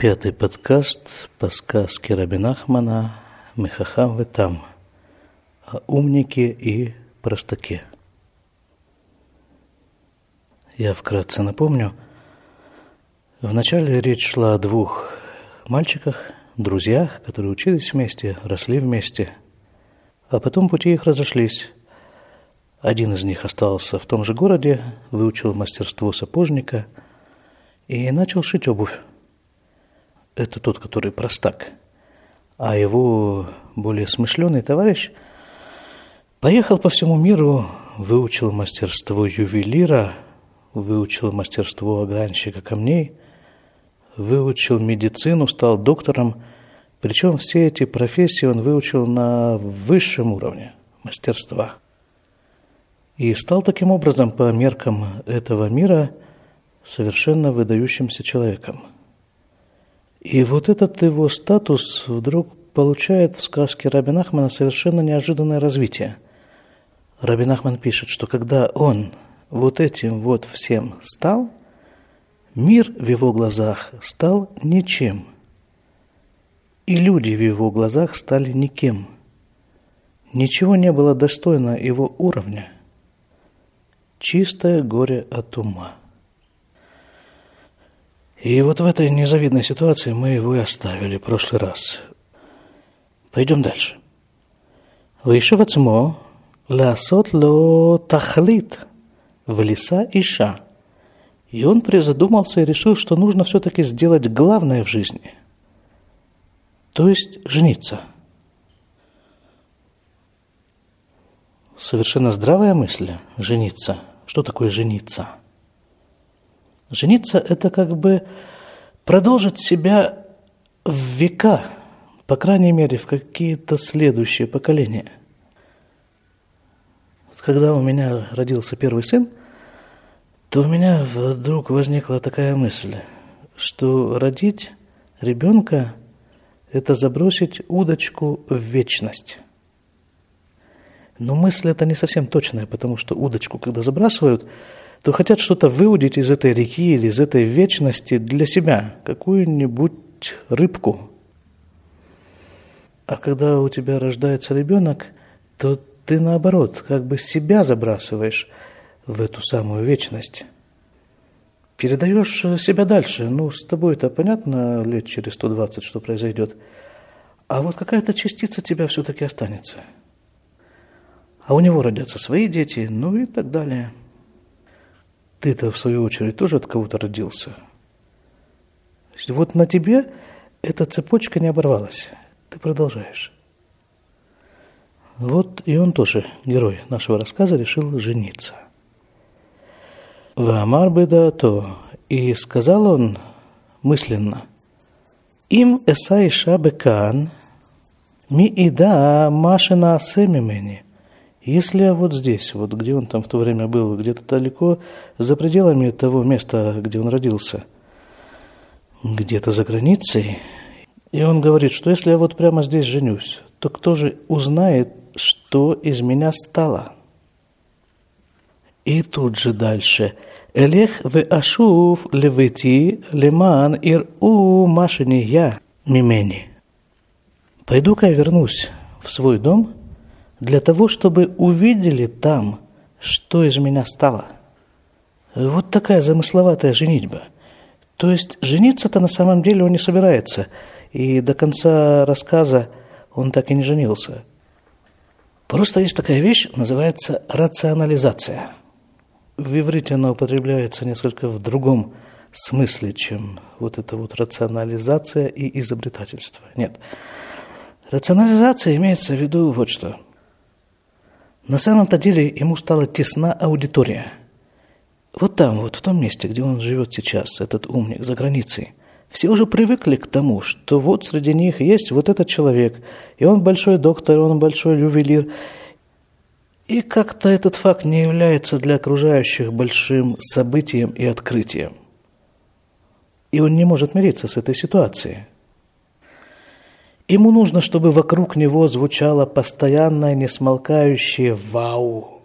Пятый подкаст по сказке Рабинахмана «Мехахам вы там» о умнике и простаке. Я вкратце напомню. Вначале речь шла о двух мальчиках, друзьях, которые учились вместе, росли вместе, а потом пути их разошлись. Один из них остался в том же городе, выучил мастерство сапожника и начал шить обувь это тот, который простак. А его более смышленый товарищ поехал по всему миру, выучил мастерство ювелира, выучил мастерство огранщика камней, выучил медицину, стал доктором. Причем все эти профессии он выучил на высшем уровне мастерства. И стал таким образом по меркам этого мира совершенно выдающимся человеком – и вот этот его статус вдруг получает в сказке Рабин Ахмана совершенно неожиданное развитие. Рабин Ахман пишет, что когда он вот этим вот всем стал, мир в его глазах стал ничем. И люди в его глазах стали никем. Ничего не было достойно его уровня. Чистое горе от ума. И вот в этой незавидной ситуации мы его и оставили в прошлый раз. Пойдем дальше. Вышив отцмо, ласот ло тахлит в леса иша. И он призадумался и решил, что нужно все-таки сделать главное в жизни. То есть жениться. Совершенно здравая мысль – жениться. Что такое жениться? – Жениться – это как бы продолжить себя в века, по крайней мере, в какие-то следующие поколения. Когда у меня родился первый сын, то у меня вдруг возникла такая мысль, что родить ребенка – это забросить удочку в вечность. Но мысль эта не совсем точная, потому что удочку, когда забрасывают – то хотят что-то выудить из этой реки или из этой вечности для себя, какую-нибудь рыбку. А когда у тебя рождается ребенок, то ты наоборот, как бы себя забрасываешь в эту самую вечность. Передаешь себя дальше. Ну, с тобой это понятно, лет через 120, что произойдет. А вот какая-то частица тебя все-таки останется. А у него родятся свои дети, ну и так далее. Ты-то, в свою очередь, тоже от кого-то родился. Вот на тебе эта цепочка не оборвалась. Ты продолжаешь. Вот и он тоже, герой нашего рассказа, решил жениться. Вамар то и сказал он мысленно, им эса иша бекан, ми ида машина асемимени – если я вот здесь, вот где он там в то время был, где-то далеко, за пределами того места, где он родился, где-то за границей, и он говорит, что если я вот прямо здесь женюсь, то кто же узнает, что из меня стало? И тут же дальше. Элех в ашув левити леман ир у машини я мимени. Пойду-ка я вернусь в свой дом – для того, чтобы увидели там, что из меня стало. Вот такая замысловатая женитьба. То есть жениться-то на самом деле он не собирается, и до конца рассказа он так и не женился. Просто есть такая вещь, называется рационализация. В иврите она употребляется несколько в другом смысле, чем вот эта вот рационализация и изобретательство. Нет. Рационализация имеется в виду вот что – на самом-то деле ему стала тесна аудитория. Вот там, вот в том месте, где он живет сейчас, этот умник, за границей. Все уже привыкли к тому, что вот среди них есть вот этот человек, и он большой доктор, он большой ювелир. И как-то этот факт не является для окружающих большим событием и открытием. И он не может мириться с этой ситуацией. Ему нужно, чтобы вокруг него звучало постоянное, несмолкающее «Вау!».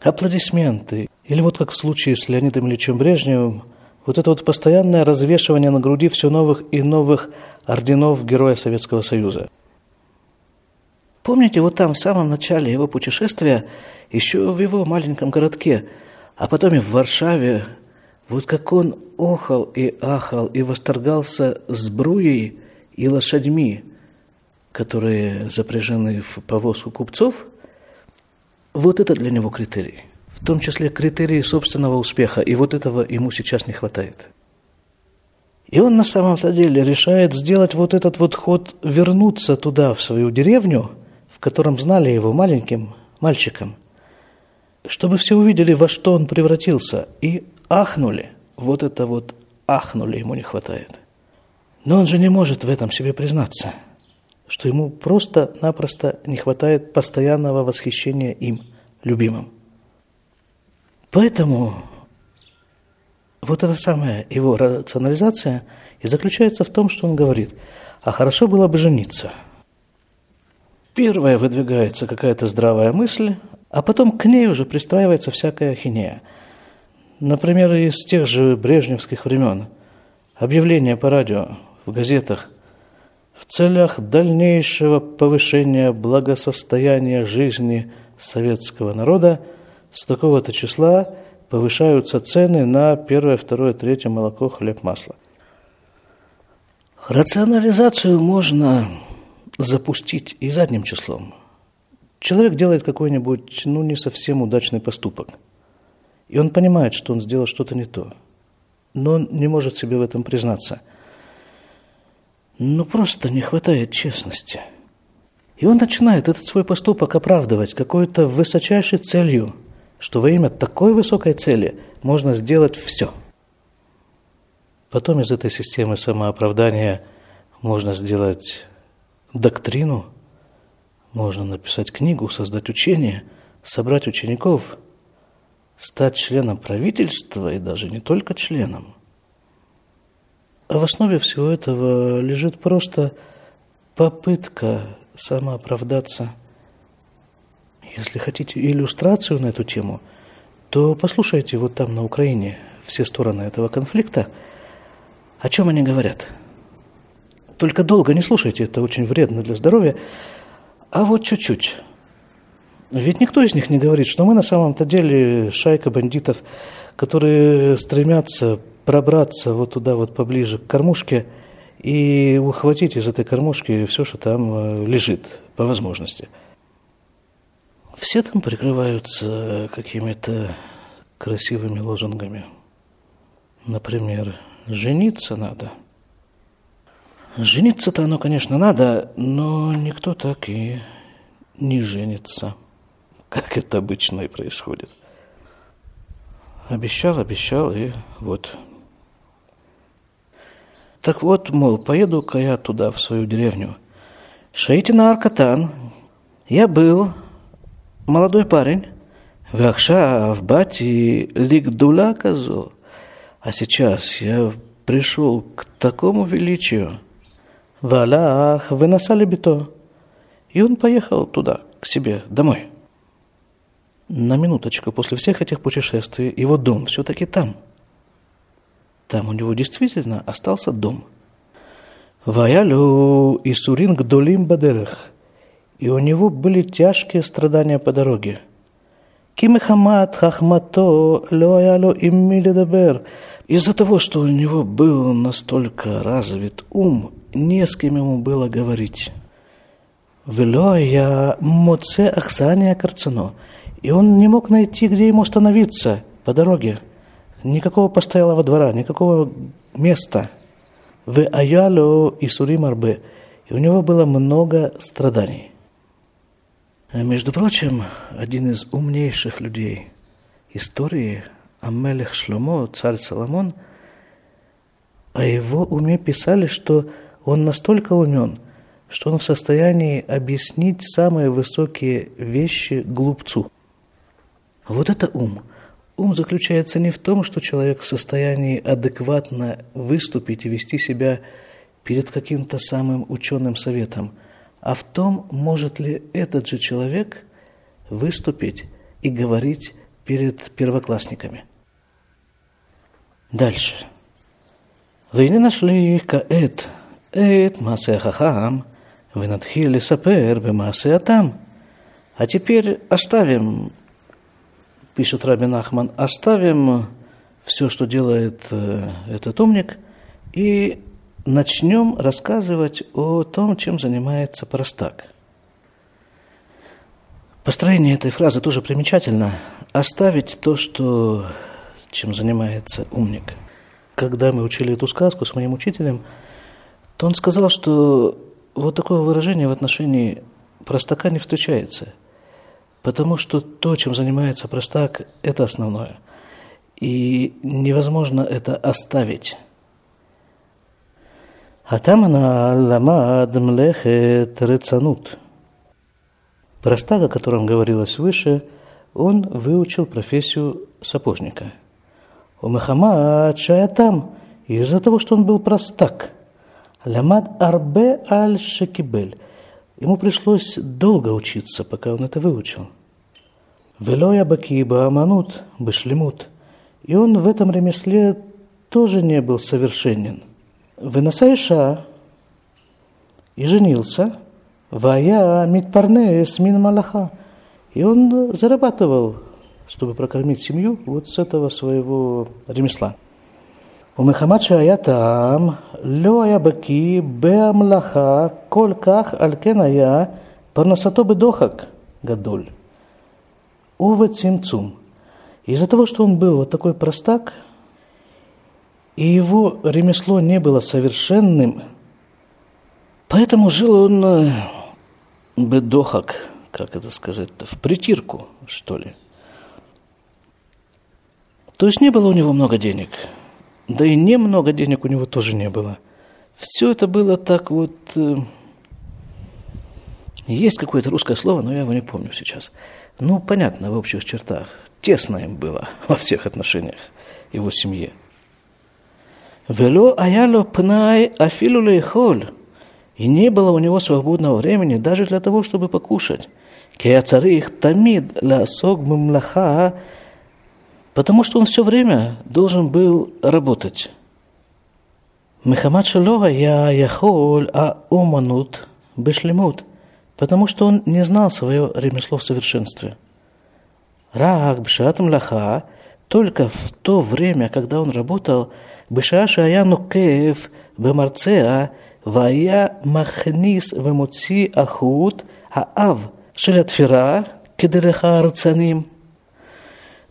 Аплодисменты. Или вот как в случае с Леонидом Ильичем Брежневым, Вот это вот постоянное развешивание на груди все новых и новых орденов Героя Советского Союза. Помните, вот там, в самом начале его путешествия, еще в его маленьком городке, а потом и в Варшаве, вот как он охал и ахал и восторгался сбруей и лошадьми, которые запряжены в повозку купцов, вот это для него критерий. В том числе критерии собственного успеха, и вот этого ему сейчас не хватает. И он на самом-то деле решает сделать вот этот вот ход, вернуться туда, в свою деревню, в котором знали его маленьким мальчиком, чтобы все увидели, во что он превратился, и ахнули. Вот это вот ахнули ему не хватает. Но он же не может в этом себе признаться, что ему просто-напросто не хватает постоянного восхищения им, любимым. Поэтому вот эта самая его рационализация и заключается в том, что он говорит, а хорошо было бы жениться. Первая выдвигается какая-то здравая мысль, а потом к ней уже пристраивается всякая хинея. Например, из тех же брежневских времен. Объявление по радио, в газетах. В целях дальнейшего повышения благосостояния жизни советского народа с такого-то числа – повышаются цены на первое, второе, третье молоко, хлеб, масло. Рационализацию можно запустить и задним числом. Человек делает какой-нибудь, ну, не совсем удачный поступок. И он понимает, что он сделал что-то не то. Но он не может себе в этом признаться. Ну, просто не хватает честности. И он начинает этот свой поступок оправдывать какой-то высочайшей целью – что во имя такой высокой цели можно сделать все. Потом из этой системы самооправдания можно сделать доктрину, можно написать книгу, создать учение, собрать учеников, стать членом правительства и даже не только членом. А в основе всего этого лежит просто попытка самооправдаться – если хотите иллюстрацию на эту тему, то послушайте вот там на Украине все стороны этого конфликта, о чем они говорят. Только долго не слушайте, это очень вредно для здоровья. А вот чуть-чуть. Ведь никто из них не говорит, что мы на самом-то деле шайка бандитов, которые стремятся пробраться вот туда вот поближе к кормушке и ухватить из этой кормушки все, что там э, лежит по возможности – все там прикрываются какими-то красивыми лозунгами. Например, жениться надо. Жениться-то оно, конечно, надо, но никто так и не женится, как это обычно и происходит. Обещал, обещал, и вот. Так вот, мол, поеду-ка я туда, в свою деревню. Шаитина Аркатан. Я был молодой парень. Вахша в бати лигдуля казу. А сейчас я пришел к такому величию. Валах выносали бито. И он поехал туда, к себе, домой. На минуточку, после всех этих путешествий, его дом все-таки там – там у него действительно остался дом. Ваялю и сурин гдолим бадерах – и у него были тяжкие страдания по дороге. Кимехамат хахмато лояло иммили дабер. Из-за того, что у него был настолько развит ум, не с кем ему было говорить. Велоя моце ахсания карцено. И он не мог найти, где ему остановиться по дороге. Никакого постоялого двора, никакого места. В аяло и суримарбе. И у него было много страданий. Между прочим, один из умнейших людей истории, Амелех Шломо, царь Соломон, о его уме писали, что он настолько умен, что он в состоянии объяснить самые высокие вещи глупцу. Вот это ум. Ум заключается не в том, что человек в состоянии адекватно выступить и вести себя перед каким-то самым ученым советом, а в том, может ли этот же человек выступить и говорить перед первоклассниками. Дальше. Вы не нашли каэт, эт масе хахам, вы надхили сапер бы масе атам». А теперь оставим пишет Рабин Ахман, оставим все, что делает э, этот умник, и начнем рассказывать о том, чем занимается простак. Построение этой фразы тоже примечательно. Оставить то, что, чем занимается умник. Когда мы учили эту сказку с моим учителем, то он сказал, что вот такое выражение в отношении простака не встречается. Потому что то, чем занимается простак, это основное. И невозможно это оставить. А там она ламад млехет рецанут – Простак, о котором говорилось выше, он выучил профессию сапожника. У Мухаммад Шаятам, из-за того, что он был простак, Ламад Арбе Аль-Шекибель, ему пришлось долго учиться, пока он это выучил. Велоя бакиба аманут, бышлемут. И он в этом ремесле тоже не был совершенен. Выносайша и женился, вая митпарне с мин малаха. И он зарабатывал, чтобы прокормить семью, вот с этого своего ремесла. У Мехамача я там, лё баки, бе амлаха, коль ках алькена я, парнасато бедохак, гадоль. Ова Цимцум. Из-за того, что он был вот такой простак, и его ремесло не было совершенным, поэтому жил он э, бедохак, как это сказать-то, в притирку, что ли. То есть не было у него много денег. Да и немного денег у него тоже не было. Все это было так вот э, есть какое-то русское слово, но я его не помню сейчас. Ну, понятно, в общих чертах. Тесно им было во всех отношениях его семье. Вело аяло пнай афилу лейхоль. И не было у него свободного времени даже для того, чтобы покушать. Кеяцарих тамид ла сог ммлаха, потому что он все время должен был работать. Мехамад шалога я яхоль а уманут бешлемут, потому что он не знал свое ремесло в совершенстве. Раак бшатам лаха только в то время, когда он работал, бешаша аяну кеев бемарцеа вая махнис вемуци ахут аав шелятфира кедереха арцаним.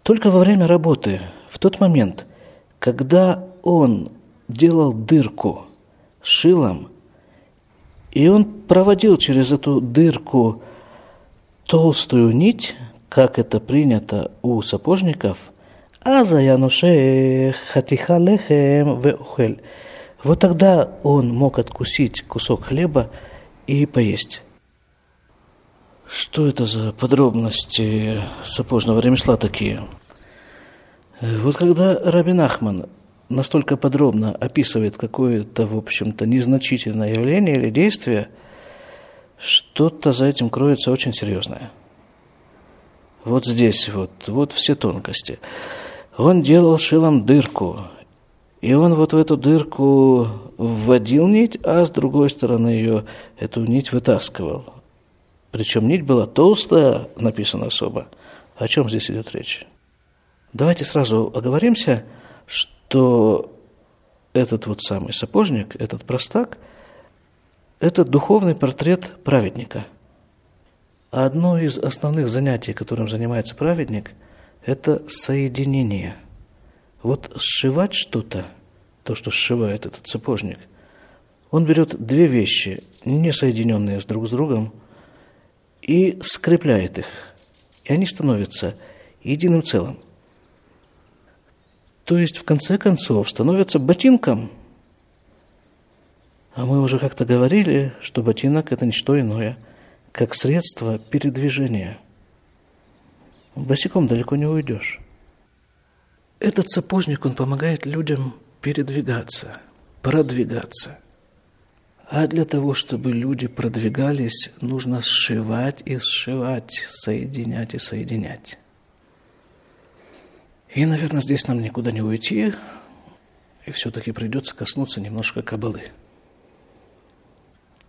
Только во время работы, в тот момент, когда он делал дырку шилом – и он проводил через эту дырку толстую нить, как это принято у сапожников, а за януше хатиха лехем веухель – вот тогда он мог откусить кусок хлеба и поесть. Что это за подробности сапожного ремесла такие? Вот когда Рабин Ахман настолько подробно описывает какое-то, в общем-то, незначительное явление или действие, что-то за этим кроется очень серьезное. Вот здесь вот, вот все тонкости. Он делал шилом дырку, и он вот в эту дырку вводил нить, а с другой стороны ее эту нить вытаскивал. Причем нить была толстая, написано особо. О чем здесь идет речь? Давайте сразу оговоримся, что этот вот самый сапожник, этот простак, это духовный портрет праведника. одно из основных занятий, которым занимается праведник, это соединение – вот сшивать что-то, то, что сшивает этот сапожник, он берет две вещи, не соединенные друг с другом, и скрепляет их. И они становятся единым целым. То есть, в конце концов, становятся ботинком. А мы уже как-то говорили, что ботинок – это не что иное, как средство передвижения. Босиком далеко не уйдешь. Этот сапожник, он помогает людям передвигаться, продвигаться. А для того, чтобы люди продвигались, нужно сшивать и сшивать, соединять и соединять. И, наверное, здесь нам никуда не уйти. И все-таки придется коснуться немножко кабалы.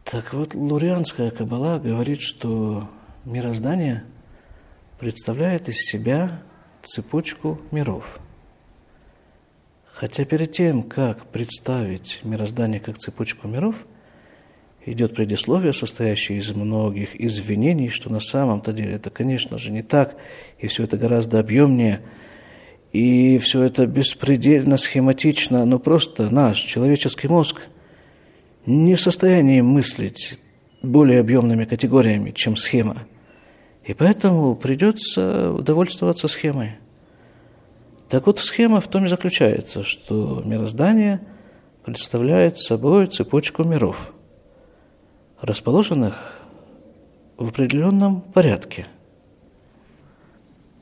Так вот, лурианская кабала говорит, что мироздание представляет из себя цепочку миров. Хотя перед тем, как представить мироздание как цепочку миров, идет предисловие, состоящее из многих извинений, что на самом-то деле это, конечно же, не так, и все это гораздо объемнее, и все это беспредельно схематично, но просто наш человеческий мозг – не в состоянии мыслить более объемными категориями, чем схема. И поэтому придется удовольствоваться схемой. Так вот, схема в том и заключается, что мироздание представляет собой цепочку миров, расположенных в определенном порядке.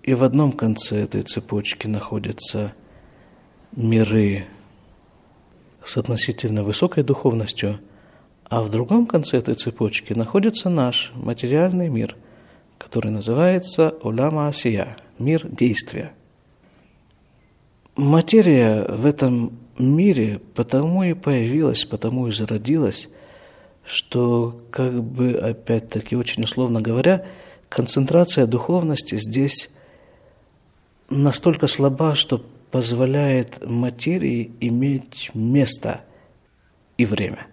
И в одном конце этой цепочки находятся миры с относительно высокой духовностью, а в другом конце этой цепочки находится наш материальный мир, который называется Уляма Асия, мир действия. Материя в этом мире потому и появилась, потому и зародилась, что, как бы, опять-таки, очень условно говоря, концентрация духовности здесь настолько слаба, что позволяет материи иметь место и время.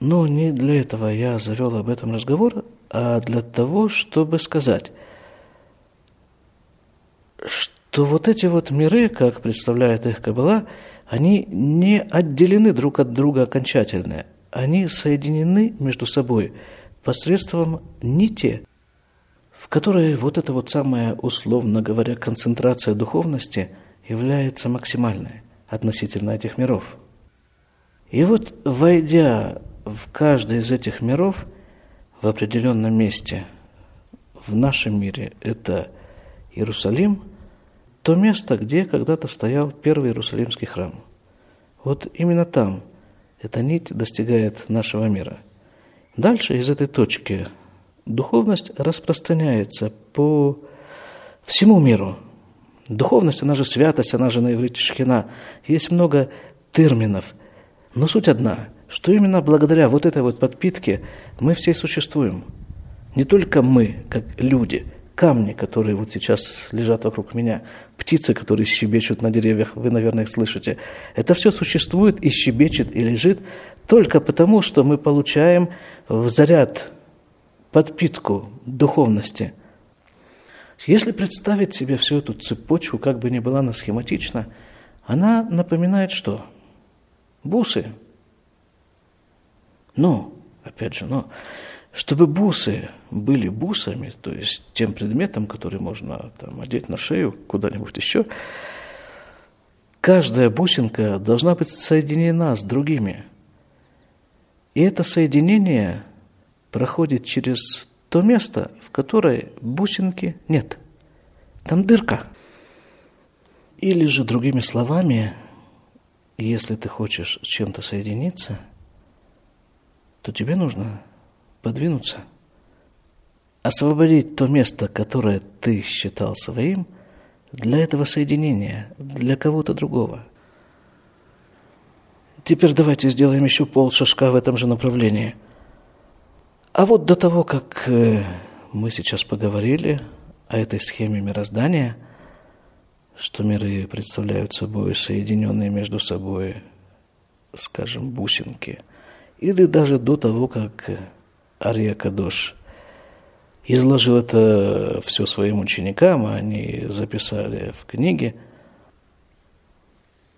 Но не для этого я завел об этом разговор, а для того, чтобы сказать, что вот эти вот миры, как представляет их Каббала, они не отделены друг от друга окончательно. Они соединены между собой посредством нити, в которой вот эта вот самая, условно говоря, концентрация духовности – является максимальной относительно этих миров. И вот, войдя в каждый из этих миров в определенном месте, в нашем мире это Иерусалим, то место, где когда-то стоял первый Иерусалимский храм. Вот именно там эта нить достигает нашего мира. Дальше из этой точки духовность распространяется по всему миру – Духовность, она же святость, она же на иврите шхина. Есть много терминов. Но суть одна, что именно благодаря вот этой вот подпитке мы все существуем. Не только мы, как люди, камни, которые вот сейчас лежат вокруг меня, птицы, которые щебечут на деревьях, вы, наверное, их слышите. Это все существует и щебечет, и лежит только потому, что мы получаем в заряд подпитку духовности – если представить себе всю эту цепочку, как бы ни была она схематична, она напоминает что? Бусы. Но, опять же, но, чтобы бусы были бусами, то есть тем предметом, который можно там, одеть на шею куда-нибудь еще, каждая бусинка должна быть соединена с другими. И это соединение проходит через то место, в которое бусинки нет. Там дырка. Или же, другими словами, если ты хочешь с чем-то соединиться, то тебе нужно подвинуться, освободить то место, которое ты считал своим, для этого соединения, для кого-то другого. Теперь давайте сделаем еще пол шажка в этом же направлении – а вот до того, как э, мы сейчас поговорили о этой схеме мироздания, что миры представляют собой соединенные между собой, скажем, бусинки, или даже до того, как Ария Кадош изложил это все своим ученикам, а они записали в книге.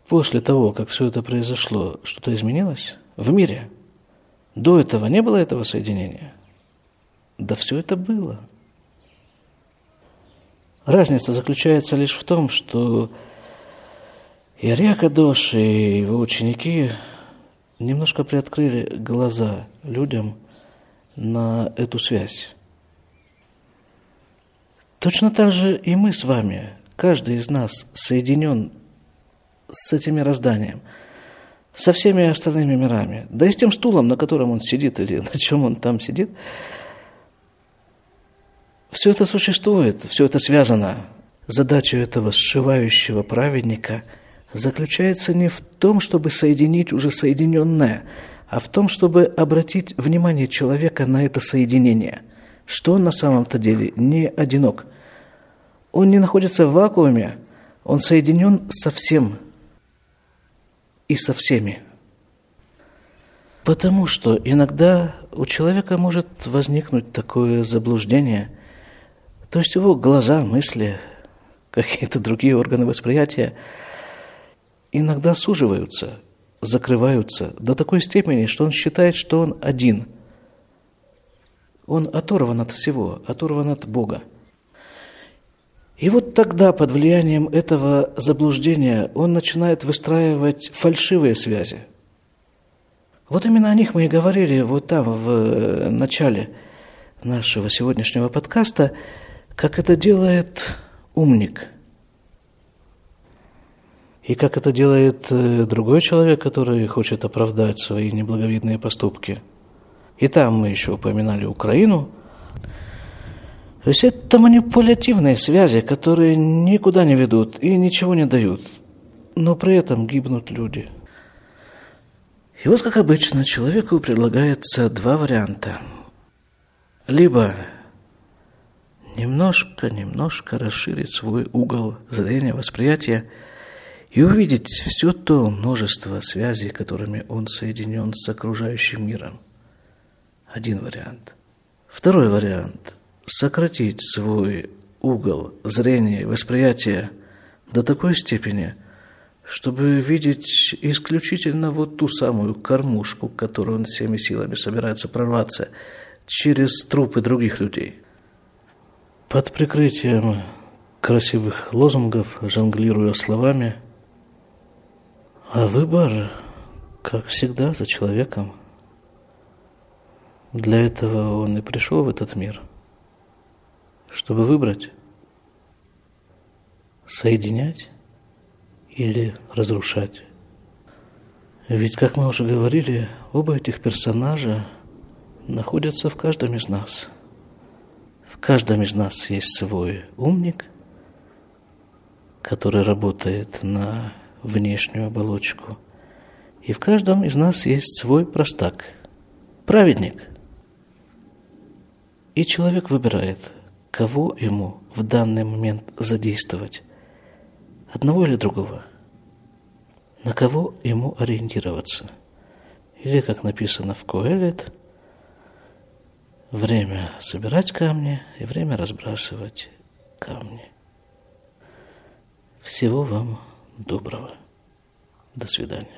После того, как все это произошло, что-то изменилось в мире – до этого не было этого соединения? Да все это было. Разница заключается лишь в том, что Ирия Кадош и его ученики немножко приоткрыли глаза людям на эту связь. Точно так же и мы с вами, каждый из нас соединен с этим мирозданием – со всеми остальными мирами. Да и с тем стулом, на котором он сидит или на чем он там сидит. Все это существует, все это связано. Задача этого сшивающего праведника заключается не в том, чтобы соединить уже соединенное, а в том, чтобы обратить внимание человека на это соединение, что он на самом-то деле не одинок. Он не находится в вакууме, он соединен со всем и со всеми. Потому что иногда у человека может возникнуть такое заблуждение, то есть его глаза, мысли, какие-то другие органы восприятия иногда суживаются, закрываются до такой степени, что он считает, что он один. Он оторван от всего, оторван от Бога. И вот тогда, под влиянием этого заблуждения, он начинает выстраивать фальшивые связи. Вот именно о них мы и говорили вот там, в э, начале нашего сегодняшнего подкаста, как это делает умник. И как это делает э, другой человек, который хочет оправдать свои неблаговидные поступки. И там мы еще упоминали Украину. То есть это манипулятивные связи, которые никуда не ведут и ничего не дают. Но при этом гибнут люди. И вот, как обычно, человеку предлагается два варианта. Либо немножко-немножко расширить свой угол зрения, восприятия и увидеть все то множество связей, которыми он соединен с окружающим миром. Один вариант. Второй вариант – сократить свой угол зрения восприятия до такой степени, чтобы видеть исключительно вот ту самую кормушку, которую он всеми силами собирается прорваться через трупы других людей – под прикрытием красивых лозунгов, жонглируя словами, а выбор, как всегда, за человеком. Для этого он и пришел в этот мир, чтобы выбрать, соединять или разрушать. Ведь, как мы уже говорили, оба этих персонажа находятся в каждом из нас – в каждом из нас есть свой умник, который работает на внешнюю оболочку. И в каждом из нас есть свой простак, праведник. И человек выбирает, кого ему в данный момент задействовать, одного или другого, на кого ему ориентироваться. Или, как написано в Коэлет, время собирать камни и время разбрасывать камни. Всего вам доброго. До свидания.